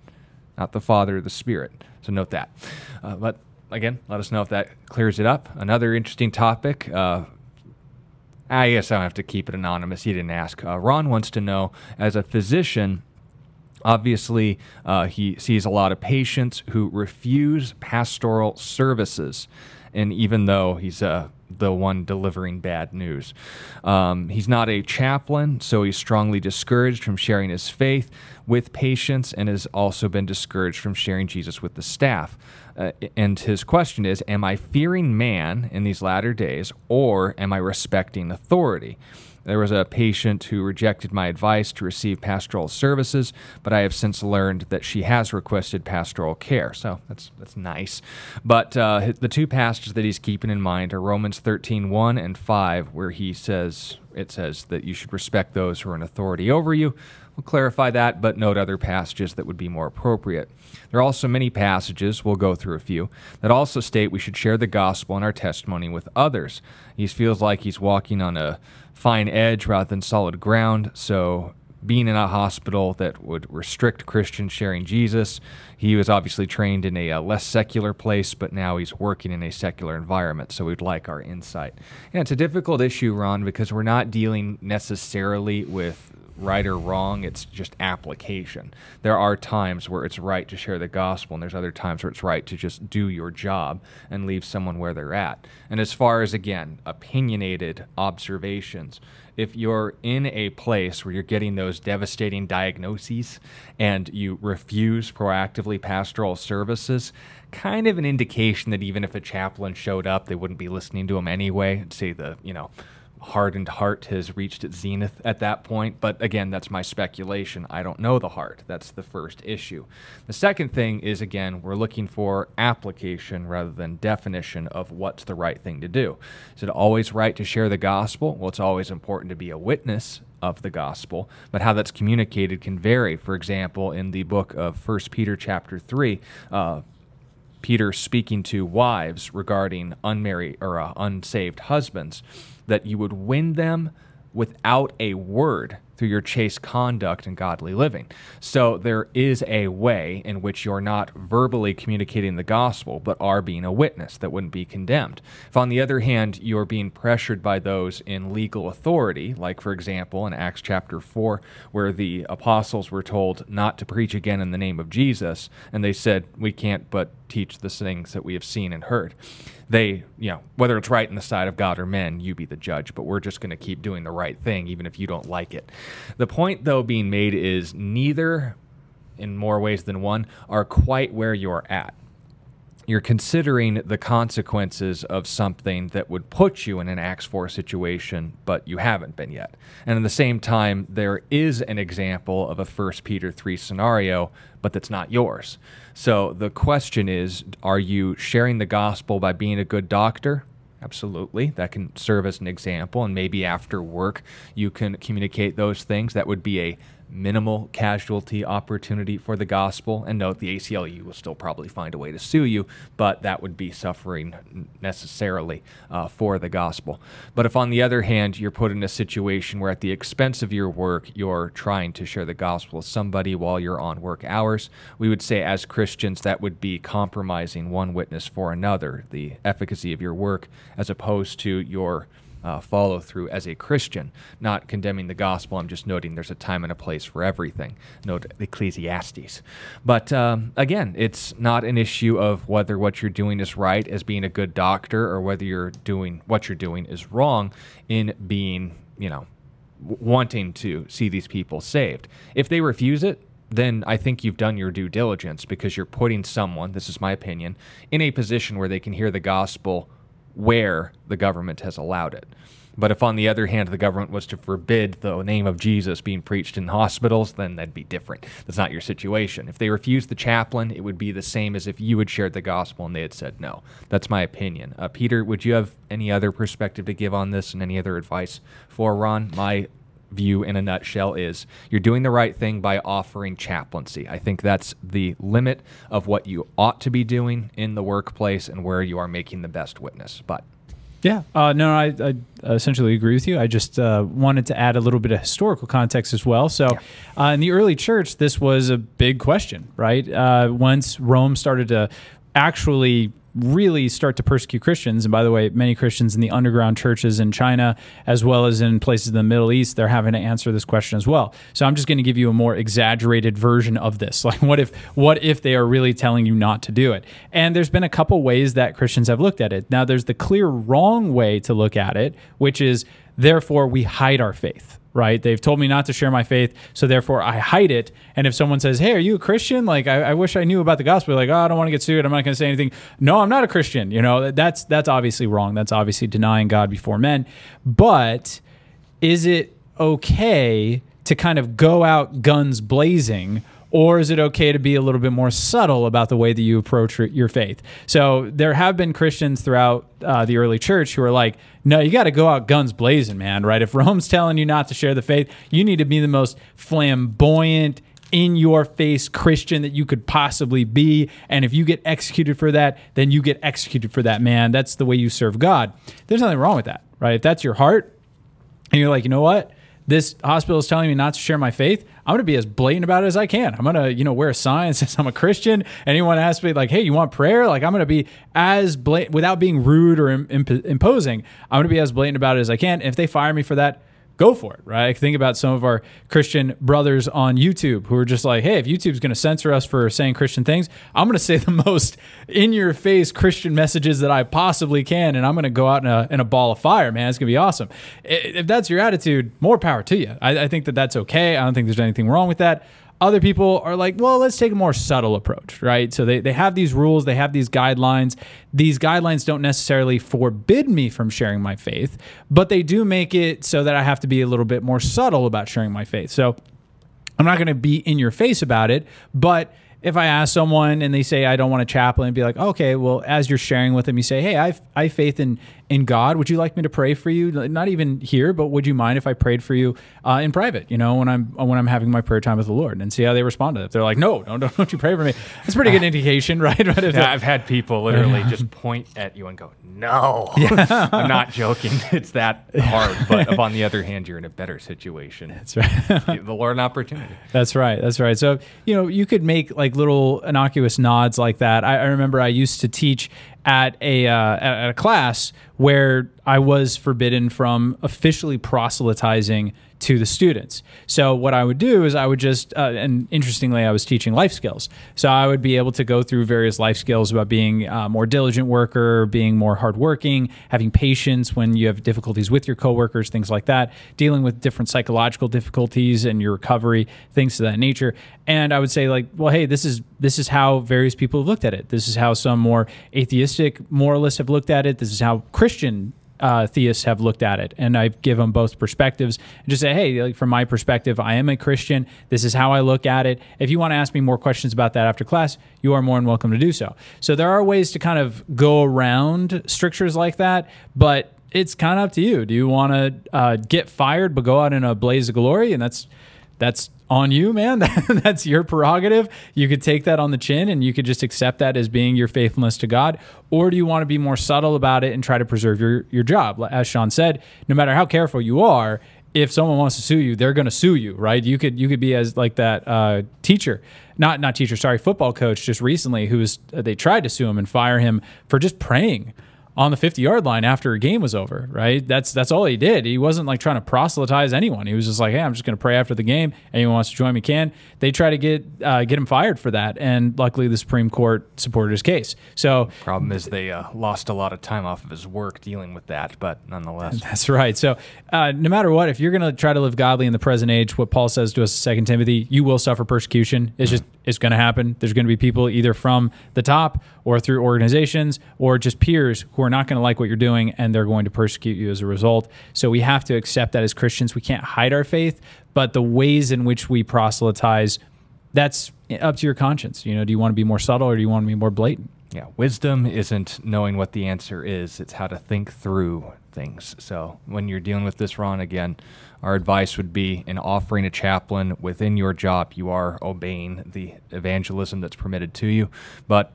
not the Father or the Spirit. So, note that. Uh, but again, let us know if that clears it up. Another interesting topic. Uh, I guess I don't have to keep it anonymous. He didn't ask. Uh, Ron wants to know, as a physician, obviously uh, he sees a lot of patients who refuse pastoral services, and even though he's uh, the one delivering bad news, um, he's not a chaplain, so he's strongly discouraged from sharing his faith with patients, and has also been discouraged from sharing Jesus with the staff. Uh, and his question is Am I fearing man in these latter days, or am I respecting authority? There was a patient who rejected my advice to receive pastoral services, but I have since learned that she has requested pastoral care. So that's that's nice. But uh, the two passages that he's keeping in mind are Romans 13, 1 and 5, where he says, it says that you should respect those who are in authority over you. We'll clarify that, but note other passages that would be more appropriate. There are also many passages, we'll go through a few, that also state we should share the gospel and our testimony with others. He feels like he's walking on a fine edge rather than solid ground, so being in a hospital that would restrict Christians sharing Jesus. He was obviously trained in a, a, less secular place, but now he's working in a secular environment. So we'd like our insight. And it's a difficult issue, Ron, because we're not dealing necessarily with right or wrong, it's just application. There are times where it's right to share the gospel, and there's other times where it's right to just do your job and leave someone where they're at. And as far as, again, opinionated observations, if you're in a place where you're getting those devastating diagnoses and you refuse proactively pastoral services, kind of an indication that even if a chaplain showed up, they wouldn't be listening to him anyway. Say the, you know, hardened heart has reached its zenith at that point. But again, that's my speculation. I don't know the heart. That's the first issue. The second thing is, again, we're looking for application rather than definition of what's the right thing to do. Is it always right to share the gospel? Well, it's always important to be a witness of the gospel, but how that's communicated can vary. For example, in the book of First Peter, chapter 3, uh, Peter speaking to wives regarding unmarried or uh, unsaved husbands that you would win them without a word through your chaste conduct and godly living. So there is a way in which you're not verbally communicating the gospel, but are being a witness that wouldn't be condemned. If, on the other hand, you're being pressured by those in legal authority, like, for example, in Acts chapter 4, where the apostles were told not to preach again in the name of Jesus, and they said, We can't but teach the things that we have seen and heard they, you know, whether it's right in the sight of God or men, you be the judge, but we're just going to keep doing the right thing, even if you don't like it. The point, though, being made is neither, in more ways than one, are quite where you're at you're considering the consequences of something that would put you in an Acts 4 situation, but you haven't been yet. And at the same time, there is an example of a 1 Peter 3 scenario, but that's not yours. So the question is are you sharing the gospel by being a good doctor? Absolutely. That can serve as an example. And maybe after work, you can communicate those things. That would be a minimal casualty opportunity for the gospel. And note the ACLU will still probably find a way to sue you, but that would be suffering necessarily uh, for the gospel. But if, on the other hand, you're put in a situation where at the expense of your work, you're trying to share the gospel with somebody while you're on work hours, we would say as Christians that would be compromising one witness for another, the efficacy of your work, as opposed to your uh, follow through as a Christian, not condemning the gospel. I'm just noting there's a time and a place for everything. Note Ecclesiastes. But um, again, it's not an issue of whether what you're doing is right as being a good doctor or whether you're doing what you're doing is wrong in being, you know, wanting to see these people saved. If they refuse it, then I think you've done your due diligence because you're putting someone, this is my opinion, in a position where they can hear the gospel where the government has allowed it. But if, on the other hand, the government was to forbid the name of Jesus being preached in hospitals, then that'd be different. That's not your situation. If they refused the chaplain, it would be the same as if you had shared the gospel and they had said no. That's my opinion. Uh, Peter, would you have any other perspective to give on this and any other advice for Ron? My view in a nutshell is you're doing the right thing by offering chaplaincy. I think that's the limit of what you ought to be doing in the workplace and where you are making the best witness. But yeah, uh, no, I, I, essentially agree with you. I just uh, wanted to add a little bit of historical context as well. So, yeah. uh, in the early church, this was a big question, right? Uh, once Rome started to actually really start to persecute Christians. And by the way, many Christians in the underground churches in China, as well as in places in the Middle East, they're having to answer this question as well. So I'm just going to give you a more exaggerated version of this. [laughs] Like, what if what if they are really telling you not to do it? And there's been a couple ways that Christians have looked at it. Now, there's the clear wrong way to look at it, which is therefore we hide our faith right? They've told me not to share my faith, so therefore I hide it. And if someone says, "Hey, are you a Christian?" Like, I, I wish I knew about the gospel. Like, oh, I don't want to get sued. I'm not going to say anything. No, I'm not a Christian. You know, that's that's obviously wrong. That's obviously denying God before men. But is it okay to kind of go out guns blazing? Or is it okay to be a little bit more subtle about the way that you approach your faith? So there have been Christians throughout uh, the early church who are like, no, you got to go out guns blazing, man, right? If Rome's [laughs] telling you not to share the faith, you need to be the most flamboyant, in your face Christian that you could possibly be. And if you get executed for that, then you get executed for that, man. That's the way you serve God. There's nothing wrong with that, right? If that's your heart, and you're like, you know what? This hospital is telling me not to share my faith. I'm going to be as blatant about it as I can. I'm going to, you know, wear a sign [laughs] that says I'm a Christian. Anyone asks me like, "Hey, you want prayer?" Like I'm going to be as blatant without being rude or imp- imposing. I'm going to be as blatant about it as I can. And if they fire me for that, go for it, right? Think about some of our Christian brothers on YouTube who are just like, hey, if YouTube's going to censor us for saying Christian things, I'm going to say [laughs] the most in your face Christian messages that I possibly can. And I'm going to go out in a, in a ball of fire, man. It's going to be awesome. If that's your attitude, more power to you. I, I think that that's okay. I don't think there's anything wrong with that. Other people are like, well, let's take a more subtle approach, right? So they, they have these rules, they have these guidelines. These guidelines don't necessarily forbid me from sharing my faith, but they do make it so that I have to be a little bit more subtle about sharing my faith. So I'm not going to be in your face about it, but if I ask someone and they say I don't want a chaplain, be like, okay, well, as you're sharing with them, you say, hey, I've I faith in in God. Would you like me to pray for you? Not even here, but would you mind if I prayed for you uh, in private? You know, when I'm when I'm having my prayer time with the Lord, and see how they respond to. If they're like, no, don't [laughs] don't you pray for me? That's a pretty good indication, [laughs] right? yeah, I've had people literally just point at you and go, no. [laughs] Yeah. I'm not joking. It's that hard. But on the other hand, you're in a better situation. That's right. Give the Lord an opportunity. That's right. That's right. So you know, you could make like little innocuous nods like that. I, I remember I used to teach at a uh, at a class where I was forbidden from officially proselytizing to the students. So what I would do is I would just, uh, and interestingly, I was teaching life skills. So I would be able to go through various life skills about being a more diligent worker, being more hardworking, having patience when you have difficulties with your coworkers, things like that, dealing with different psychological difficulties and your recovery, things of that nature. And I would say like, well, hey, this is this is how various people have looked at it. This is how some more atheistic moralists have looked at it. This is how Christian uh, theists have looked at it, and I give them both perspectives and just say, hey, like from my perspective, I am a Christian. This is how I look at it. If you want to ask me more questions about that after class, you are more than welcome to do so. So there are ways to kind of go around strictures like that, but it's kind of up to you. Do you want to uh, get fired but go out in a blaze of glory? And that's that's on you, man. [laughs] That's your prerogative. You could take that on the chin and you could just accept that as being your faithfulness to God. Or do you want to be more subtle about it and try to preserve your, your job? As Sean said, no matter how careful you are, if someone wants to sue you, they're going to sue you, right? You could you could be as like that uh, teacher, not not teacher, sorry, football coach just recently who was they tried to sue him and fire him for just praying on the 50 yard line after a game was over, right? That's that's all he did. He wasn't like trying to proselytize anyone. He was just like, hey, I'm just going to pray after the game. Anyone wants to join me can. They try to get uh, get him fired for that, and luckily the Supreme Court supported his case. So problem is they uh, lost a lot of time off of his work dealing with that, but nonetheless, [laughs] that's right. So uh, no matter what, if you're going to try to live godly in the present age, what Paul says to us in Second Timothy, you will suffer persecution. It's just it's going to happen. There's going to be people either from the top or through organizations or just peers who are not going to like what you're doing and they're going to persecute you as a result. So we have to accept that as Christians. We can't hide our faith, but the ways in which we proselytize, that's up to your conscience. You know, do you want to be more subtle or do you want to be more blatant? Yeah, wisdom isn't knowing what the answer is, it's how to think through things. So when you're dealing with this, Ron, again, our advice would be in offering a chaplain within your job, you are obeying the evangelism that's permitted to you. But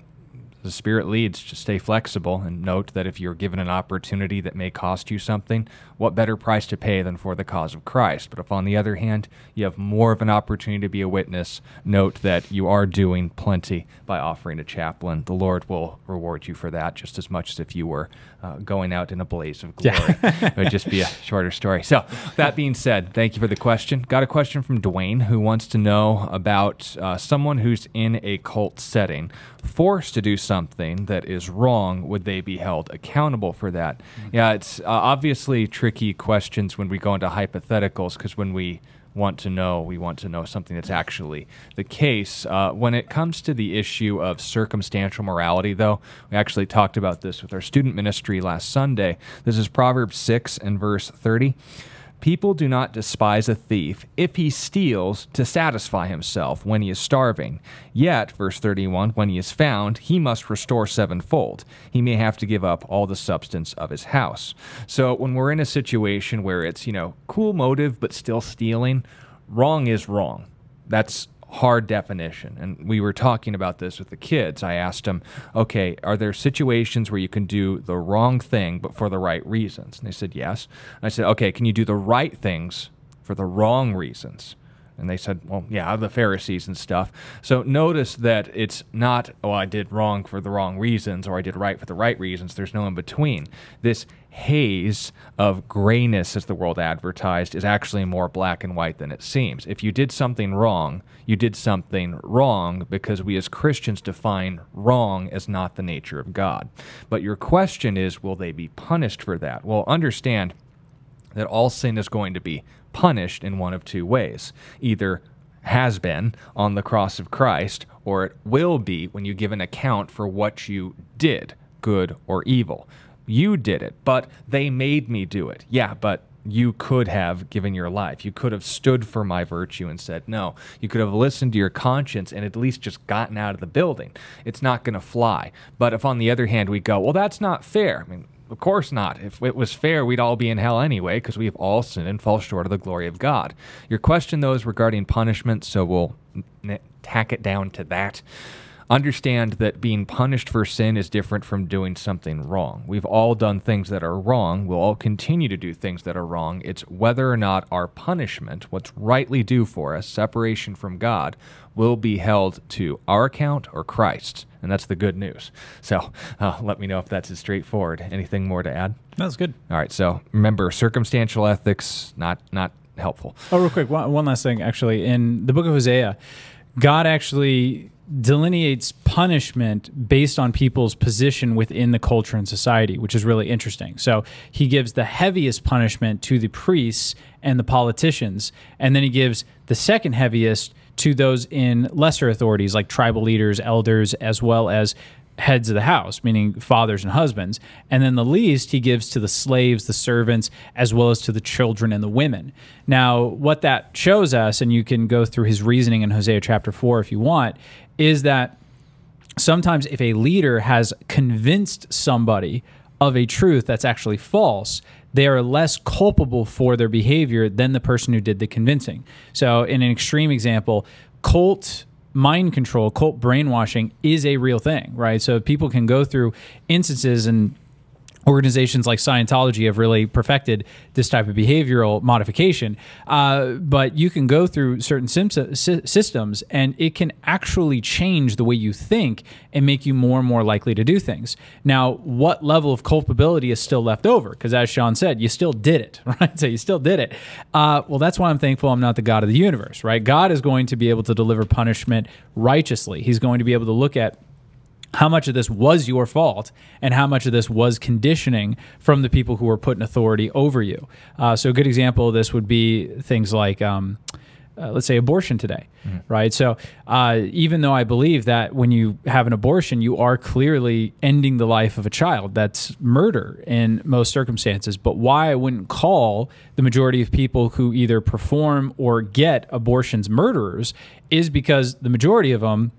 the Spirit leads, just stay flexible and note that if you're given an opportunity that may cost you something, what better price to pay than for the cause of Christ? But if, on the other hand, you have more of an opportunity to be a witness, note that you are doing plenty by offering a chaplain. The Lord will reward you for that just as much as if you were uh, going out in a blaze of glory. Yeah. it would just be a [laughs] shorter story. So, that being said, thank you for the question. Got a question from Dwayne who wants to know about uh, someone who's in a cult setting forced to do something that is wrong. Would they be held accountable for that? Mm-hmm. Yeah, it's uh, obviously tricky questions when we go into hypotheticals because when we want to know. We want to know something that's actually the case. Uh, when it comes to the issue of circumstantial morality, though, we actually talked about this with our student ministry last Sunday. This is Proverbs 6 and verse 30. People do not despise a thief if he steals to satisfy himself when he is starving. Yet, verse 31, when he is found, he must restore sevenfold. He may have to give up all the substance of his house. So, when we're in a situation where it's, you know, cool motive but still stealing, wrong is wrong. That's hard definition. And we were talking about this with the kids. I asked them, okay, are there situations where you can do the wrong thing but for the right reasons? And they said, yes. And I said, okay, can you do the right things for the wrong reasons? And they said, well, yeah, the Pharisees and stuff. So notice that it's not, oh, I did wrong for the wrong reasons or I did right for the right reasons. There's no in between. This haze of grayness, as the world advertised, is actually more black and white than it seems. If you did something wrong, you did something wrong because we as Christians define wrong as not the nature of God. But your question is, will they be punished for that? Well, understand that all sin is going to be punished in one of two ways either has been on the cross of Christ, or it will be when you give an account for what you did, good or evil. You did it, but they made me do it. Yeah, but you could have given your life. You could have stood for my virtue and said no. You could have listened to your conscience and at least just gotten out of the building. It's not going to fly. But if on the other hand we go, well, that's not fair. I mean, of course not. If it was fair, we'd all be in hell anyway because we have all sinned and fall short of the glory of God. Your question, though, is regarding punishment, so we'll n- tack it down to that. Understand that being punished for sin is different from doing something wrong. We've all done things that are wrong. We'll all continue to do things that are wrong. It's whether or not our punishment, what's rightly due for us, separation from God, will be held to our account or Christ's. And that's the good news. So uh, let me know if that's as straightforward. Anything more to add? That's good. All right. So remember, circumstantial ethics, not, not helpful. Oh, real quick, one, one last thing. Actually, in the book of Hosea, God actually delineates punishment based on people's position within the culture and society, which is really interesting. So he gives the heaviest punishment to the priests and the politicians, and then he gives the second heaviest to those in lesser authorities like tribal leaders, elders, as well as heads of the house, meaning fathers and husbands. And then the least he gives to the slaves, the servants, as well as to the children and the women. Now, what that shows us, and you can go through his reasoning in Hosea chapter 4 if you want, is that sometimes if a leader has convinced somebody of a truth that's actually false, they are less culpable for their behavior than the person who did the convincing. So, in an extreme example, cult mind control, cult brainwashing is a real thing, right? So people can go through instances and organizations like Scientology have really perfected this type of behavioral modification. Uh, but you can go through certain systems and it can actually change the way you think and make you more and more likely to do things. Now, what level of culpability is still left over? Because as Sean said, you still did it, [laughs] right? So you still did it. Uh, well, that's why I'm thankful I'm not the God of the universe, right? God is going to be able to deliver punishment righteously. He's going to be able to look at how much of this was your fault and how much of this was conditioning from the people who were put in authority over you. Uh, so, a good example of this would be things like, um, uh, let's say, abortion today, mm. right? So, uh, even though I believe that when you have an abortion, you are clearly ending the life of a child, that's murder in most circumstances. But why I wouldn't call the majority of people who either perform or get abortions murderers is because the majority of them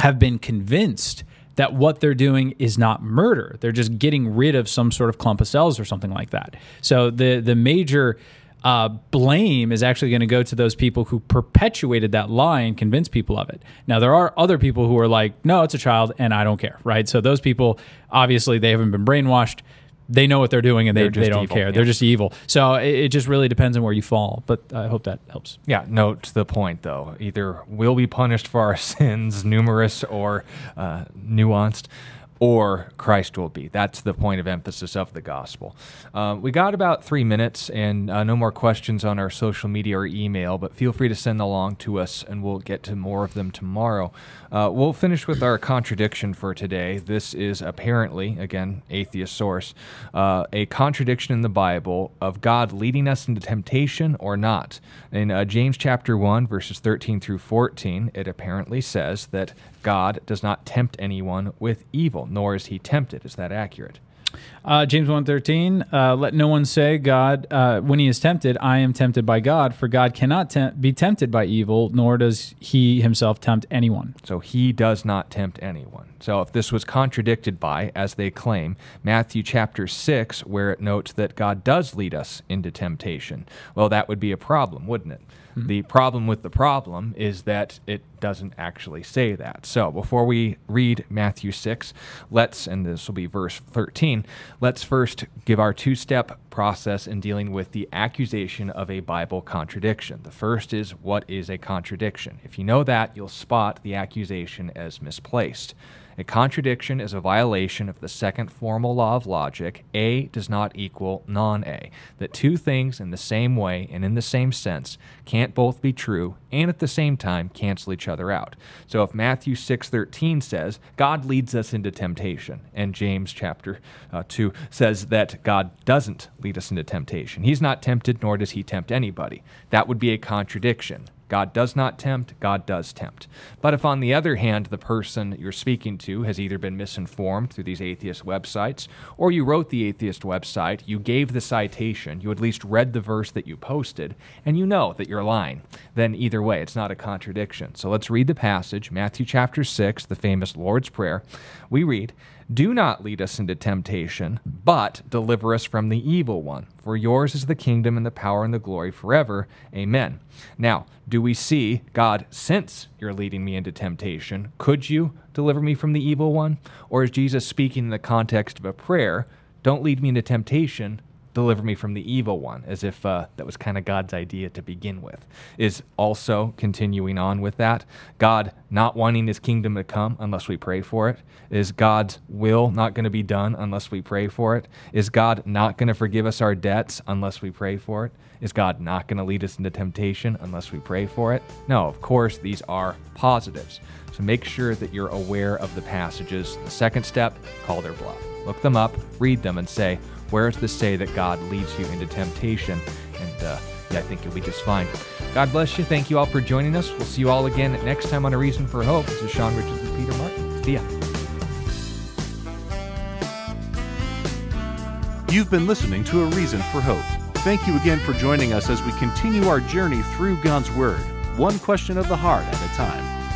have been convinced that what they're doing is not murder. They're just getting rid of some sort of clump of cells or something like that. So the the major uh, blame is actually going to go to those people who perpetuated that lie and convinced people of it. Now there are other people who are like, no, it's a child and I don't care, right? So those people obviously they haven't been brainwashed. They know what they're doing and they, they don't evil, care. yeah. They're just evil. So it, it just really depends on where you fall. But I hope that helps. Yeah, note to the point though. Either we'll be punished for our [laughs] sins, numerous or uh, nuanced, or Christ will be. That's the point of emphasis of the gospel. Um, we got about three minutes and uh, no more questions on our social media or email, but feel free to send along to us and we'll get to more of them tomorrow. Uh, we'll finish with our contradiction for today. This is apparently, again, atheist source, uh, a contradiction in the Bible of God leading us into temptation or not. In uh, James chapter 1, verses 13 through 14, it apparently says that God does not tempt anyone with evil, nor is he tempted. Is that accurate? Uh, James 1.13, uh, let no one say, God, uh, when he is tempted, I am tempted by God, for God cannot tempt, be tempted by evil, nor does he himself tempt anyone. So he does not tempt anyone. So if this was contradicted by, as they claim, Matthew chapter 6, where it notes that God does lead us into temptation, well, that would be a problem, wouldn't it? Hmm. The problem with the problem is that it doesn't actually say that. So before we read Matthew 6, let's, and this will be verse 13, let's first give our two step process in dealing with the accusation of a Bible contradiction. The first is what is a contradiction? If you know that, you'll spot the accusation as misplaced. A contradiction is a violation of the second formal law of logic A does not equal non A. That two things in the same way and in the same sense can't both be true and at the same time cancel each other out. So if Matthew 6:13 says God leads us into temptation and James chapter uh, 2 says that God doesn't lead us into temptation. He's not tempted nor does he tempt anybody. That would be a contradiction. God does not tempt, God does tempt. But if, on the other hand, the person you're speaking to has either been misinformed through these atheist websites, or you wrote the atheist website, you gave the citation, you at least read the verse that you posted, and you know that you're lying, then either way, it's not a contradiction. So let's read the passage, Matthew chapter 6, the famous Lord's Prayer. We read, do not lead us into temptation, but deliver us from the evil one. For yours is the kingdom and the power and the glory forever. Amen. Now, do we see God, since you're leading me into temptation, could you deliver me from the evil one? Or is Jesus speaking in the context of a prayer, don't lead me into temptation, deliver me from the evil one, as if uh, that was kind of God's idea to begin with. Is also continuing on with that. God not wanting his kingdom to come unless we pray for it. Is God's will not going to be done unless we pray for it? Is God not going to forgive us our debts unless we pray for it? Is God not going to lead us into temptation unless we pray for it? No, of course, these are positives. So make sure that you're aware of the passages. The second step, call their bluff. Look them up, read them, and say, where does this say that God leads you into temptation? And uh, yeah, I think you'll be just fine. God bless you. Thank you all for joining us. We'll see you all again next time on A Reason for Hope. This is Sean Richards with Peter Martin. See ya. You've been listening to A Reason for Hope. Thank you again for joining us as we continue our journey through God's Word, one question of the heart at a time.